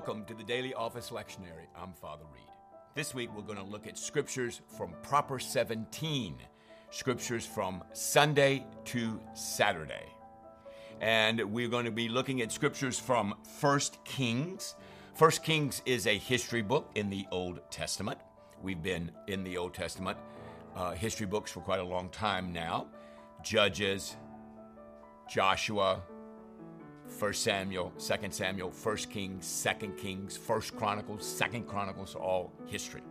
Welcome to the Daily Office Lectionary. I'm Father Reed. This week we're going to look at scriptures from Proper 17, scriptures from Sunday to Saturday. And we're going to be looking at scriptures from 1 Kings. 1 Kings is a history book in the Old Testament. We've been in the Old Testament uh, history books for quite a long time now. Judges, Joshua, 1 Samuel, 2 Samuel, 1 Kings, 2 Kings, 1 Chronicles, 2 Chronicles, all history.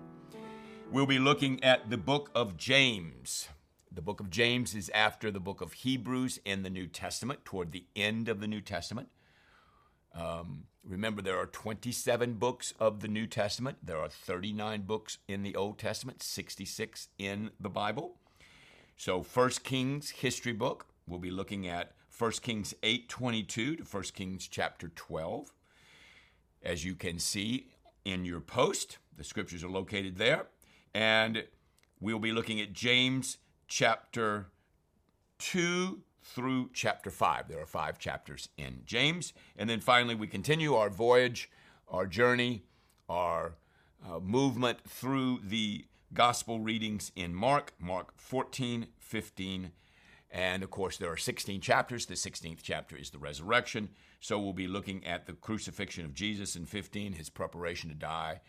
We'll be looking at the book of James. The book of James is after the book of Hebrews in the New Testament, toward the end of the New Testament. Um, remember, there are 27 books of the New Testament. There are 39 books in the Old Testament, 66 in the Bible. So, First Kings history book. We'll be looking at 1 Kings 8:22 to 1 Kings chapter 12. As you can see in your post, the scriptures are located there, and we'll be looking at James chapter 2 through chapter 5. There are 5 chapters in James, and then finally we continue our voyage, our journey, our uh, movement through the gospel readings in Mark, Mark 14, 15, and of course, there are 16 chapters. The 16th chapter is the resurrection. So we'll be looking at the crucifixion of Jesus in 15, his preparation to die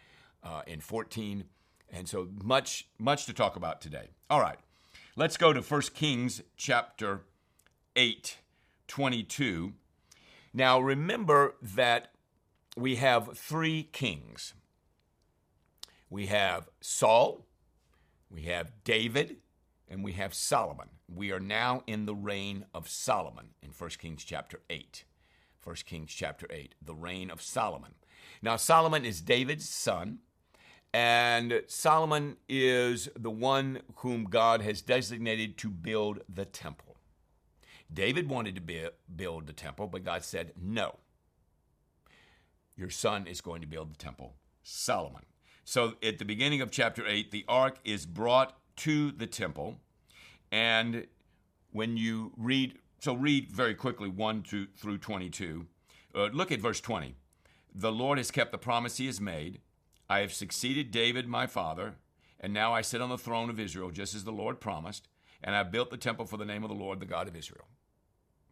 uh, in 14. And so much, much to talk about today. All right, let's go to 1 Kings chapter 8, 22. Now remember that we have three kings we have Saul, we have David, and we have Solomon. We are now in the reign of Solomon in 1 Kings chapter 8. 1 Kings chapter 8, the reign of Solomon. Now, Solomon is David's son, and Solomon is the one whom God has designated to build the temple. David wanted to build the temple, but God said, No. Your son is going to build the temple, Solomon. So at the beginning of chapter 8, the ark is brought to the temple. And when you read, so read very quickly 1 to, through 22. Uh, look at verse 20. The Lord has kept the promise he has made. I have succeeded David, my father, and now I sit on the throne of Israel, just as the Lord promised, and I built the temple for the name of the Lord, the God of Israel.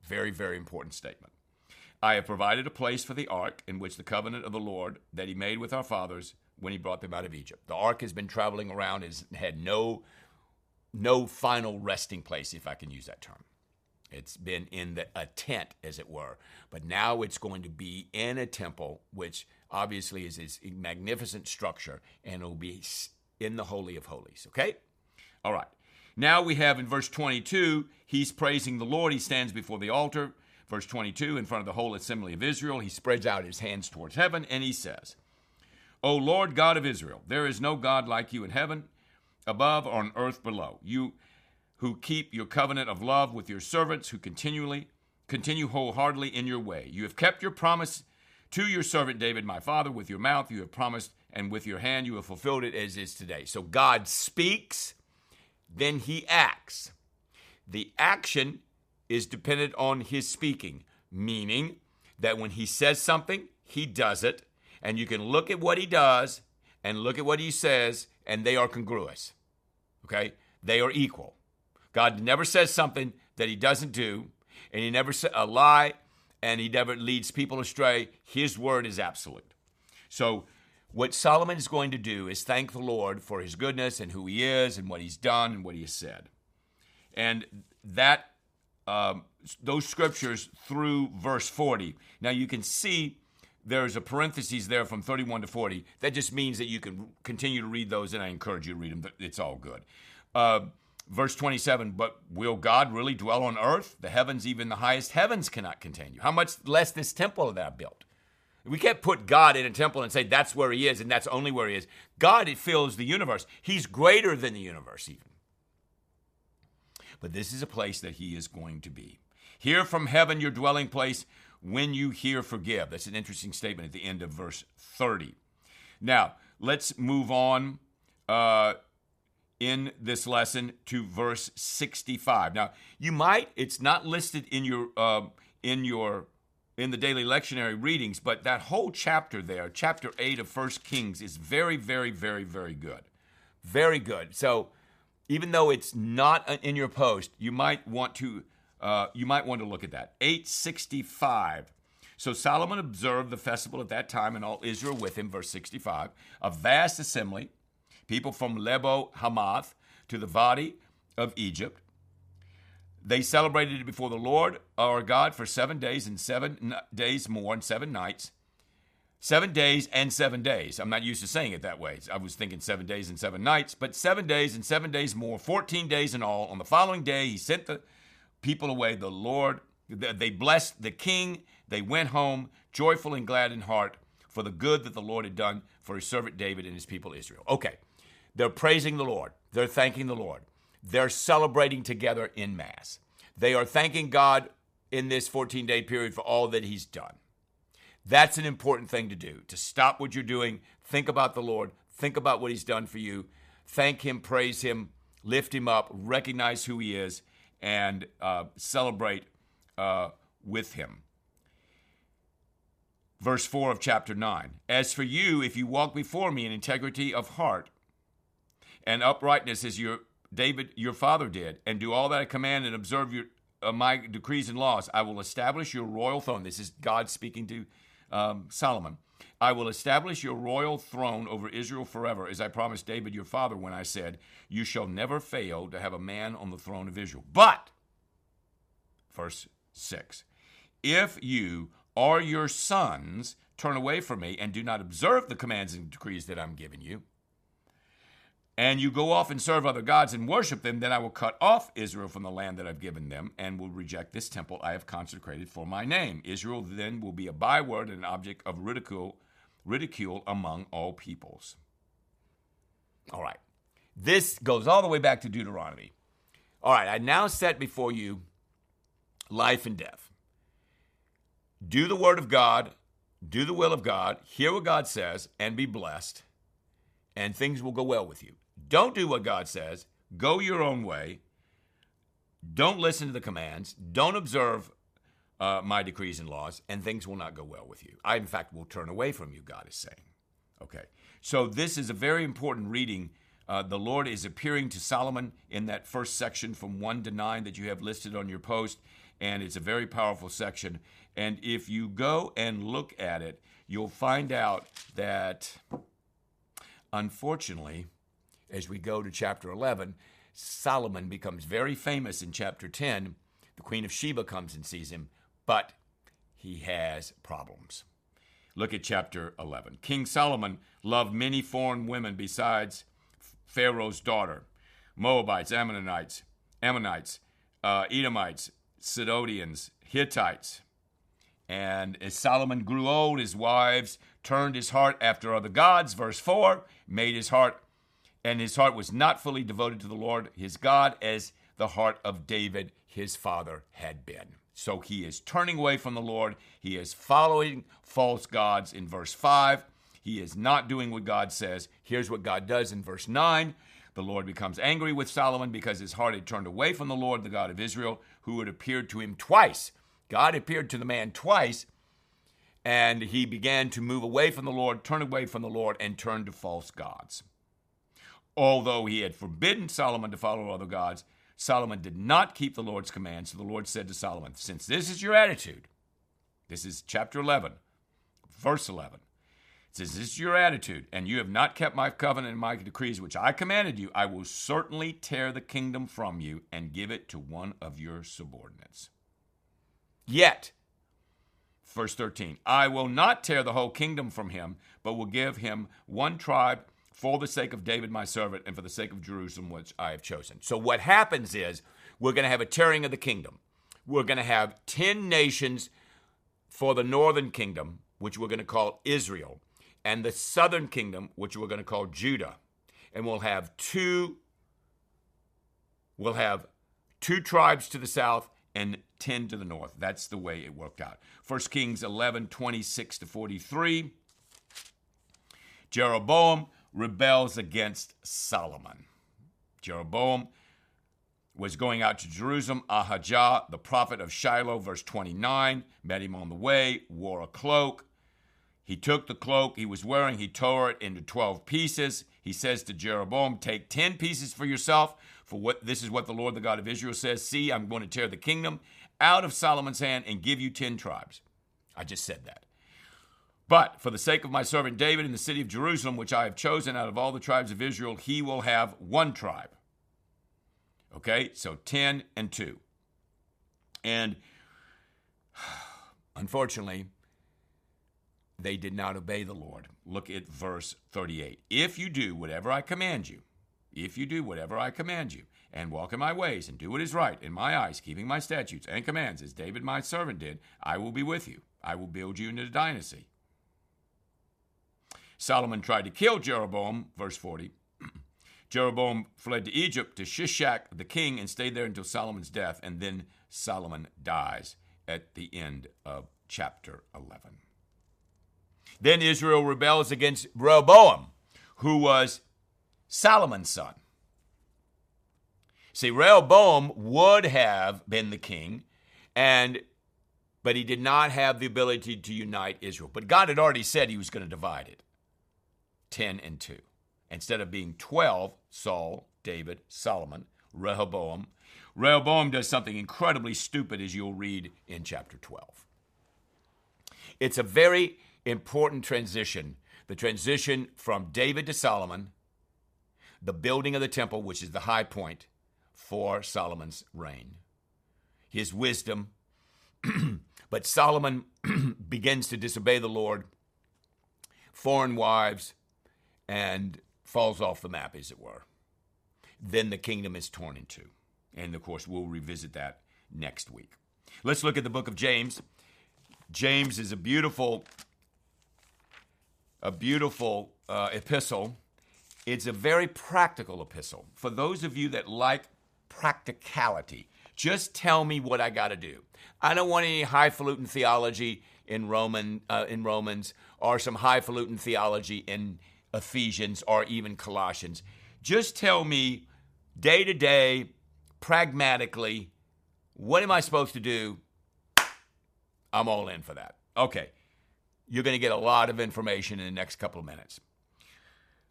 Very, very important statement. I have provided a place for the ark in which the covenant of the Lord that he made with our fathers when he brought them out of Egypt. The ark has been traveling around, has had no no final resting place, if I can use that term. It's been in the, a tent, as it were, but now it's going to be in a temple, which obviously is this magnificent structure, and it'll be in the Holy of Holies. Okay? All right. Now we have in verse 22, he's praising the Lord. He stands before the altar. Verse 22, in front of the whole assembly of Israel, he spreads out his hands towards heaven and he says, O Lord God of Israel, there is no God like you in heaven above or on earth below. You who keep your covenant of love with your servants who continually continue wholeheartedly in your way. You have kept your promise to your servant David, my father, with your mouth you have promised, and with your hand you have fulfilled it as is today. So God speaks, then he acts. The action is dependent on his speaking, meaning that when he says something, he does it, and you can look at what he does and look at what he says, and they are congruous. Okay? They are equal. God never says something that he doesn't do, and he never says a lie, and he never leads people astray. His word is absolute. So, what Solomon is going to do is thank the Lord for his goodness and who he is and what he's done and what he has said. And that um, those scriptures through verse 40. Now you can see there's a parenthesis there from 31 to 40. That just means that you can continue to read those, and I encourage you to read them. It's all good. Uh, verse 27 But will God really dwell on earth? The heavens, even the highest heavens, cannot contain you. How much less this temple that I built? We can't put God in a temple and say that's where he is and that's only where he is. God it fills the universe. He's greater than the universe, even. But this is a place that he is going to be. Hear from heaven your dwelling place when you hear, forgive. That's an interesting statement at the end of verse 30. Now, let's move on uh, in this lesson to verse 65. Now, you might, it's not listed in your, uh, in your in the daily lectionary readings, but that whole chapter there, chapter 8 of First Kings, is very, very, very, very good. Very good. So even though it's not in your post, you might want to uh, you might want to look at that. 865. So Solomon observed the festival at that time, and all Israel with him, verse 65. A vast assembly, people from Lebo Hamath to the Wadi of Egypt. They celebrated it before the Lord our God for seven days and seven days more and seven nights. Seven days and seven days. I'm not used to saying it that way. I was thinking seven days and seven nights, but seven days and seven days more, 14 days in all. On the following day, he sent the people away. The Lord, they blessed the king. They went home, joyful and glad in heart, for the good that the Lord had done for his servant David and his people Israel. Okay, they're praising the Lord. They're thanking the Lord. They're celebrating together in Mass. They are thanking God in this 14 day period for all that He's done. That's an important thing to do to stop what you're doing, think about the Lord, think about what He's done for you, thank Him, praise Him, lift Him up, recognize who He is, and uh, celebrate uh, with Him. Verse 4 of chapter 9 As for you, if you walk before me in integrity of heart and uprightness as your David, your father, did, and do all that I command and observe your, uh, my decrees and laws, I will establish your royal throne. This is God speaking to um, Solomon. I will establish your royal throne over Israel forever, as I promised David your father when I said, You shall never fail to have a man on the throne of Israel. But, verse 6, if you or your sons turn away from me and do not observe the commands and decrees that I'm giving you, and you go off and serve other gods and worship them, then I will cut off Israel from the land that I've given them and will reject this temple I have consecrated for my name. Israel then will be a byword and an object of ridicule, ridicule among all peoples. All right. This goes all the way back to Deuteronomy. All right, I now set before you life and death. Do the word of God, do the will of God, hear what God says, and be blessed, and things will go well with you. Don't do what God says. Go your own way. Don't listen to the commands. Don't observe uh, my decrees and laws, and things will not go well with you. I, in fact, will turn away from you, God is saying. Okay. So, this is a very important reading. Uh, the Lord is appearing to Solomon in that first section from 1 to 9 that you have listed on your post, and it's a very powerful section. And if you go and look at it, you'll find out that, unfortunately, as we go to chapter 11, Solomon becomes very famous in chapter 10. The Queen of Sheba comes and sees him, but he has problems. Look at chapter 11. King Solomon loved many foreign women besides Pharaoh's daughter Moabites, Ammonites, Ammonites, uh, Edomites, Sidonians, Hittites. And as Solomon grew old, his wives turned his heart after other gods, verse 4, made his heart and his heart was not fully devoted to the Lord his God as the heart of David his father had been. So he is turning away from the Lord. He is following false gods in verse 5. He is not doing what God says. Here's what God does in verse 9. The Lord becomes angry with Solomon because his heart had turned away from the Lord, the God of Israel, who had appeared to him twice. God appeared to the man twice, and he began to move away from the Lord, turn away from the Lord, and turn to false gods. Although he had forbidden Solomon to follow other gods, Solomon did not keep the Lord's command. So the Lord said to Solomon, Since this is your attitude, this is chapter 11, verse 11. It says, This is your attitude, and you have not kept my covenant and my decrees, which I commanded you. I will certainly tear the kingdom from you and give it to one of your subordinates. Yet, verse 13, I will not tear the whole kingdom from him, but will give him one tribe for the sake of David, my servant, and for the sake of Jerusalem, which I have chosen. So, what happens is we're going to have a tearing of the kingdom. We're going to have 10 nations for the northern kingdom, which we're going to call Israel, and the southern kingdom, which we're going to call Judah. And we'll have two we'll have two tribes to the south and 10 to the north. That's the way it worked out. 1 Kings 11, 26 to 43. Jeroboam rebels against Solomon. Jeroboam was going out to Jerusalem. Ahijah, the prophet of Shiloh, verse 29, met him on the way, wore a cloak. He took the cloak he was wearing, he tore it into 12 pieces. He says to Jeroboam, Take 10 pieces for yourself, for what this is what the Lord, the God of Israel, says See, I'm going to tear the kingdom out of Solomon's hand and give you 10 tribes. I just said that. But for the sake of my servant David in the city of Jerusalem, which I have chosen out of all the tribes of Israel, he will have one tribe. Okay, so 10 and 2. And unfortunately, they did not obey the Lord. Look at verse 38. If you do whatever I command you, if you do whatever I command you, and walk in my ways, and do what is right in my eyes, keeping my statutes and commands, as David my servant did, I will be with you. I will build you into a dynasty. Solomon tried to kill Jeroboam, verse 40. Jeroboam fled to Egypt to Shishak the king and stayed there until Solomon's death, and then Solomon dies at the end of chapter 11. Then Israel rebels against Rehoboam, who was Solomon's son. See, Rehoboam would have been the king, and but he did not have the ability to unite Israel. But God had already said he was going to divide it. 10 and 2. Instead of being 12, Saul, David, Solomon, Rehoboam, Rehoboam does something incredibly stupid, as you'll read in chapter 12. It's a very important transition the transition from David to Solomon, the building of the temple, which is the high point for Solomon's reign, his wisdom. but Solomon begins to disobey the Lord, foreign wives, and falls off the map, as it were. Then the kingdom is torn in two. And of course, we'll revisit that next week. Let's look at the book of James. James is a beautiful, a beautiful uh, epistle. It's a very practical epistle. For those of you that like practicality, just tell me what I got to do. I don't want any highfalutin theology in Roman uh, in Romans or some highfalutin theology in Ephesians, or even Colossians. Just tell me day to day, pragmatically, what am I supposed to do? I'm all in for that. Okay. You're going to get a lot of information in the next couple of minutes.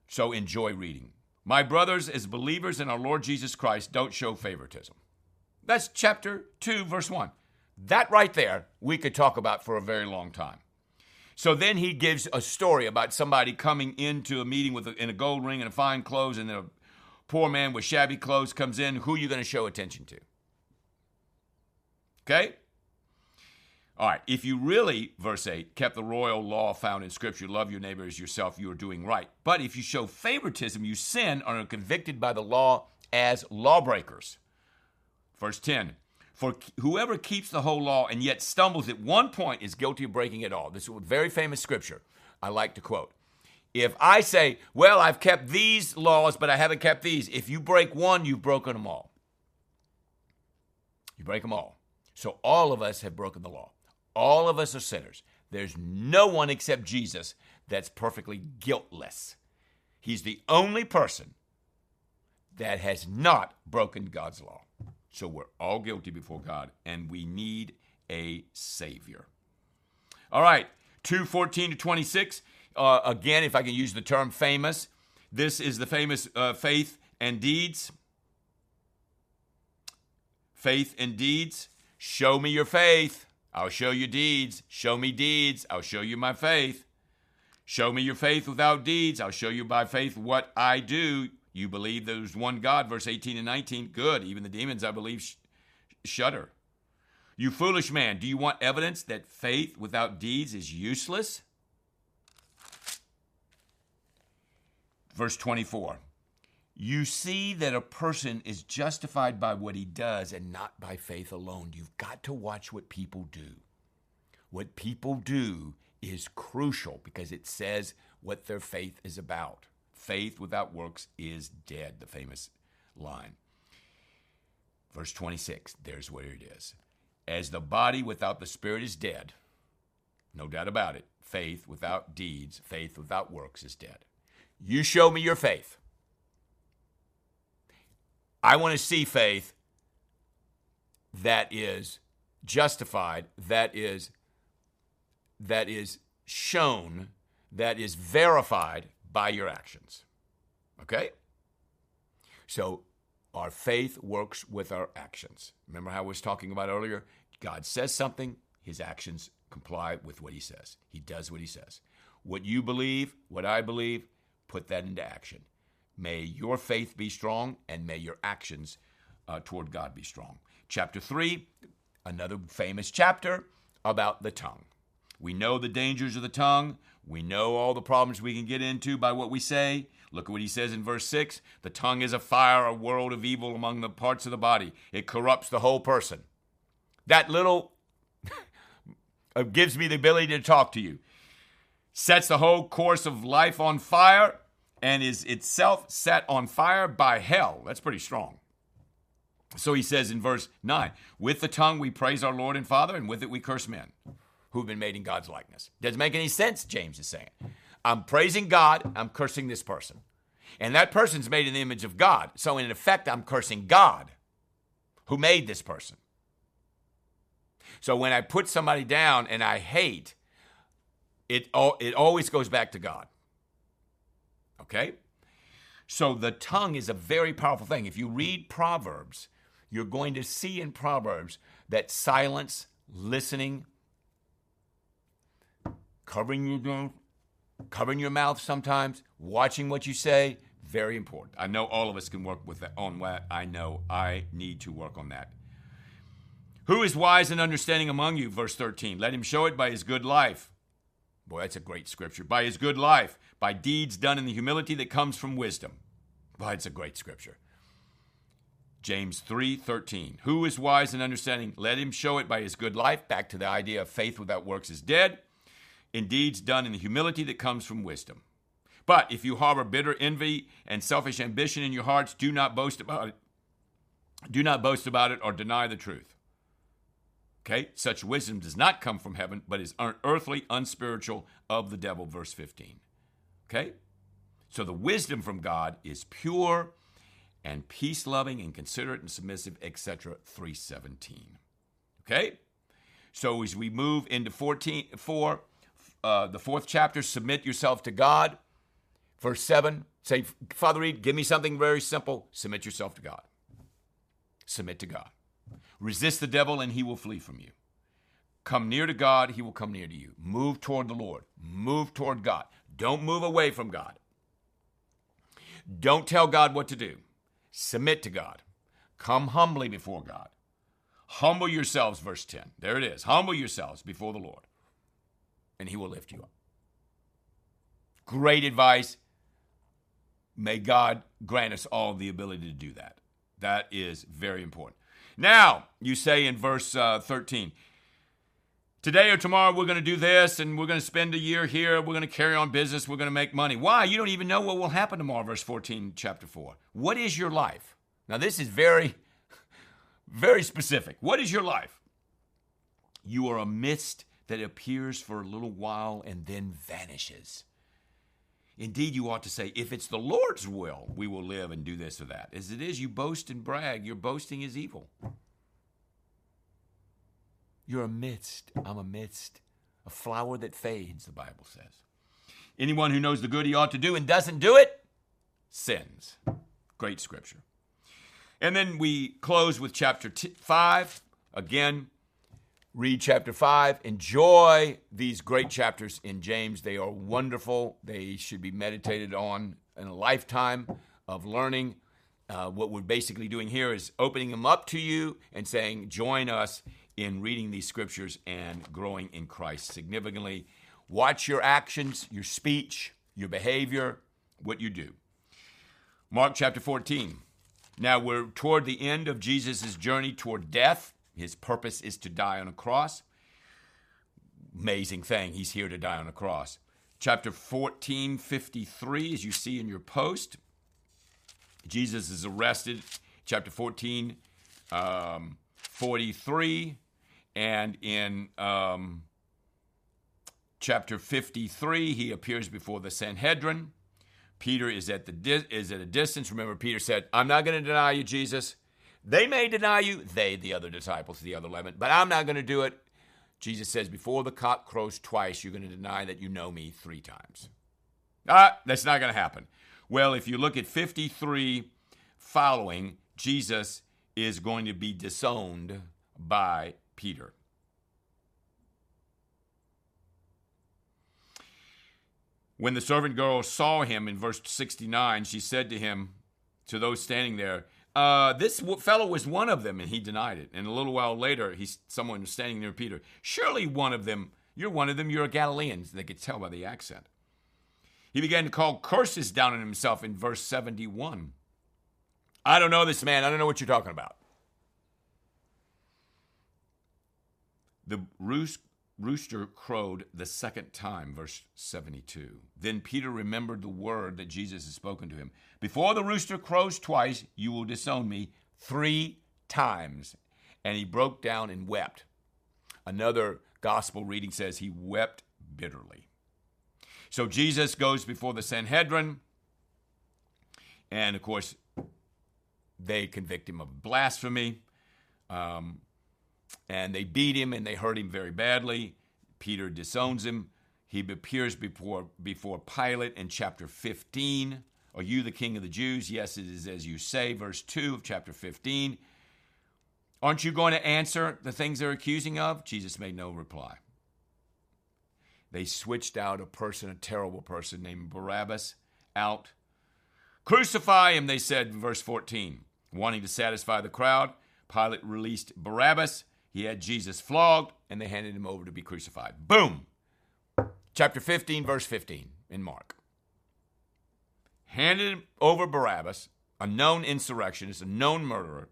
So enjoy reading. My brothers, as believers in our Lord Jesus Christ, don't show favoritism. That's chapter 2, verse 1. That right there, we could talk about for a very long time. So then he gives a story about somebody coming into a meeting with a, in a gold ring and a fine clothes, and then a poor man with shabby clothes comes in. Who are you going to show attention to? Okay? All right. If you really, verse 8, kept the royal law found in Scripture, love your neighbor as yourself, you are doing right. But if you show favoritism, you sin and are convicted by the law as lawbreakers. Verse 10 for whoever keeps the whole law and yet stumbles at one point is guilty of breaking it all. This is a very famous scripture I like to quote. If I say, well, I've kept these laws, but I haven't kept these, if you break one, you've broken them all. You break them all. So all of us have broken the law. All of us are sinners. There's no one except Jesus that's perfectly guiltless. He's the only person that has not broken God's law. So we're all guilty before God, and we need a Savior. All right, 214 to 26. Uh, again, if I can use the term famous, this is the famous uh, faith and deeds. Faith and deeds. Show me your faith. I'll show you deeds. Show me deeds. I'll show you my faith. Show me your faith without deeds. I'll show you by faith what I do. You believe there's one God, verse 18 and 19. Good. Even the demons, I believe, sh- shudder. You foolish man, do you want evidence that faith without deeds is useless? Verse 24. You see that a person is justified by what he does and not by faith alone. You've got to watch what people do. What people do is crucial because it says what their faith is about. Faith without works is dead, the famous line. Verse 26, there's where it is. As the body without the spirit is dead, no doubt about it, faith without deeds, faith without works is dead. You show me your faith. I want to see faith that is justified, that is that is shown, that is verified by your actions. Okay? So our faith works with our actions. Remember how I was talking about earlier? God says something, his actions comply with what he says. He does what he says. What you believe, what I believe, put that into action. May your faith be strong and may your actions uh, toward God be strong. Chapter 3, another famous chapter about the tongue. We know the dangers of the tongue. We know all the problems we can get into by what we say. Look at what he says in verse 6 The tongue is a fire, a world of evil among the parts of the body. It corrupts the whole person. That little uh, gives me the ability to talk to you, sets the whole course of life on fire, and is itself set on fire by hell. That's pretty strong. So he says in verse 9 With the tongue we praise our Lord and Father, and with it we curse men who've been made in God's likeness. Doesn't make any sense, James is saying. I'm praising God, I'm cursing this person. And that person's made in the image of God. So, in effect, I'm cursing God who made this person. So, when I put somebody down and I hate, it, it always goes back to God. Okay? So, the tongue is a very powerful thing. If you read Proverbs, you're going to see in Proverbs that silence, listening, covering your covering your mouth sometimes, watching what you say, very important. I know all of us can work with that on that. I know I need to work on that. Who is wise and understanding among you? Verse 13. Let him show it by his good life. Boy, that's a great scripture. By his good life, by deeds done in the humility that comes from wisdom. Boy, it's a great scripture. James 3:13. Who is wise and understanding? Let him show it by his good life. Back to the idea of faith without works is dead in deeds done in the humility that comes from wisdom. But if you harbor bitter envy and selfish ambition in your hearts, do not boast about it. Do not boast about it or deny the truth. Okay? Such wisdom does not come from heaven, but is earthly, unspiritual, of the devil, verse 15. Okay? So the wisdom from God is pure and peace loving and considerate and submissive, etc. 317. Okay? So as we move into 14, 4, uh, the fourth chapter, submit yourself to God. Verse 7, say, Father Reed, give me something very simple. Submit yourself to God. Submit to God. Resist the devil and he will flee from you. Come near to God, he will come near to you. Move toward the Lord. Move toward God. Don't move away from God. Don't tell God what to do. Submit to God. Come humbly before God. Humble yourselves, verse 10. There it is. Humble yourselves before the Lord and he will lift you up. Great advice. May God grant us all the ability to do that. That is very important. Now, you say in verse uh, 13, today or tomorrow we're going to do this and we're going to spend a year here. We're going to carry on business. We're going to make money. Why? You don't even know what will happen tomorrow, verse 14, chapter 4. What is your life? Now, this is very, very specific. What is your life? You are a mist that appears for a little while and then vanishes. Indeed, you ought to say, if it's the Lord's will, we will live and do this or that. As it is, you boast and brag. Your boasting is evil. You're amidst, I'm amidst a flower that fades, the Bible says. Anyone who knows the good he ought to do and doesn't do it sins. Great scripture. And then we close with chapter t- 5. Again, read chapter 5. Enjoy these great chapters in James. They are wonderful. They should be meditated on in a lifetime of learning. Uh, what we're basically doing here is opening them up to you and saying, join us in reading these scriptures and growing in Christ significantly. Watch your actions, your speech, your behavior, what you do. Mark chapter 14. Now we're toward the end of Jesus' journey toward death. His purpose is to die on a cross. Amazing thing, he's here to die on a cross. Chapter 14, 53, as you see in your post, Jesus is arrested. Chapter 14, um, 43, and in um, chapter 53, he appears before the Sanhedrin. Peter is at the di- is at a distance. Remember, Peter said, "I'm not going to deny you, Jesus." They may deny you, they, the other disciples, the other 11, but I'm not going to do it. Jesus says, Before the cock crows twice, you're going to deny that you know me three times. Ah, that's not going to happen. Well, if you look at 53 following, Jesus is going to be disowned by Peter. When the servant girl saw him in verse 69, she said to him, to those standing there, uh, this fellow was one of them, and he denied it. And a little while later, he's someone standing near Peter. Surely one of them, you're one of them, you're a Galilean. They could tell by the accent. He began to call curses down on himself in verse 71. I don't know this man. I don't know what you're talking about. The roost rooster crowed the second time, verse 72. Then Peter remembered the word that Jesus had spoken to him Before the rooster crows twice, you will disown me three times. And he broke down and wept. Another gospel reading says he wept bitterly. So Jesus goes before the Sanhedrin, and of course, they convict him of blasphemy. Um, and they beat him and they hurt him very badly. Peter disowns him. He appears before, before Pilate in chapter 15. Are you the king of the Jews? Yes, it is as you say, verse 2 of chapter 15. Aren't you going to answer the things they're accusing of? Jesus made no reply. They switched out a person, a terrible person named Barabbas, out. Crucify him, they said verse 14. Wanting to satisfy the crowd, Pilate released Barabbas he had Jesus flogged, and they handed him over to be crucified. Boom! Chapter 15, verse 15 in Mark. Handed over Barabbas, a known insurrectionist, a known murderer.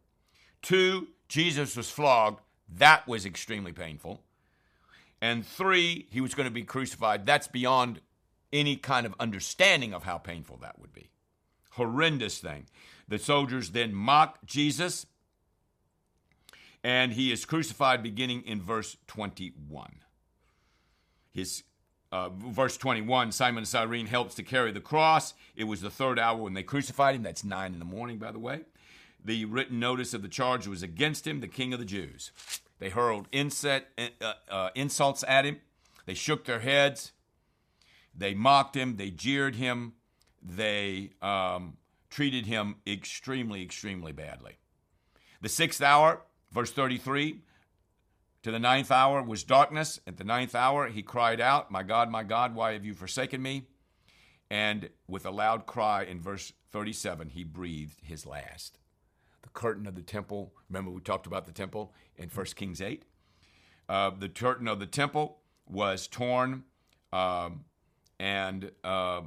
Two, Jesus was flogged. That was extremely painful. And three, he was going to be crucified. That's beyond any kind of understanding of how painful that would be. Horrendous thing. The soldiers then mock Jesus and he is crucified beginning in verse 21. His uh, verse 21 Simon Cyrene helps to carry the cross. It was the third hour when they crucified him. That's nine in the morning, by the way. The written notice of the charge was against him, the king of the Jews. They hurled inset, uh, uh, insults at him. They shook their heads. They mocked him. They jeered him. They um, treated him extremely, extremely badly. The sixth hour, Verse 33 To the ninth hour was darkness. At the ninth hour, he cried out, My God, my God, why have you forsaken me? And with a loud cry in verse 37, he breathed his last. The curtain of the temple, remember we talked about the temple in 1 Kings 8? Uh, the curtain of the temple was torn, um, and uh,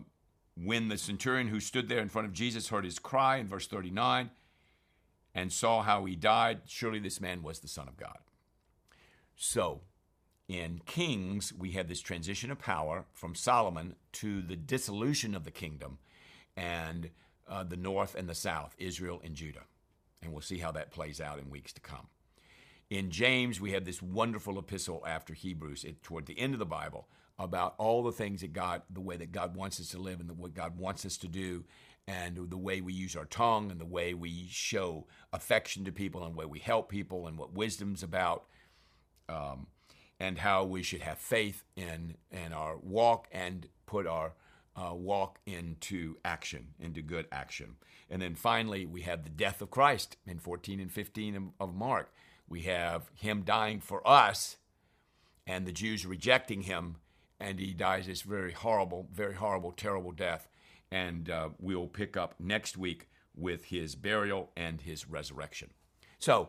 when the centurion who stood there in front of Jesus heard his cry in verse 39, and saw how he died, surely this man was the Son of God. So, in Kings, we have this transition of power from Solomon to the dissolution of the kingdom and uh, the north and the south, Israel and Judah. And we'll see how that plays out in weeks to come. In James, we have this wonderful epistle after Hebrews, it, toward the end of the Bible, about all the things that God, the way that God wants us to live and the, what God wants us to do, and the way we use our tongue and the way we show affection to people and the way we help people and what wisdom's about um, and how we should have faith in in our walk and put our uh, walk into action into good action. And then finally we have the death of christ in 14 and 15 of mark. We have him dying for us and the jews rejecting him and he dies this very horrible very horrible terrible death and uh, we'll pick up next week with his burial and his resurrection. So,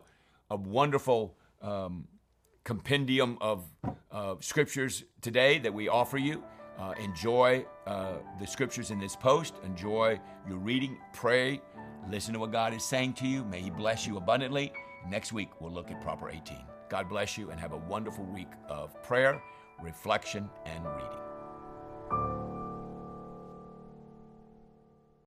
a wonderful um, compendium of uh, scriptures today that we offer you. Uh, enjoy uh, the scriptures in this post. Enjoy your reading. Pray. Listen to what God is saying to you. May He bless you abundantly. Next week, we'll look at Proper 18. God bless you and have a wonderful week of prayer, reflection, and reading.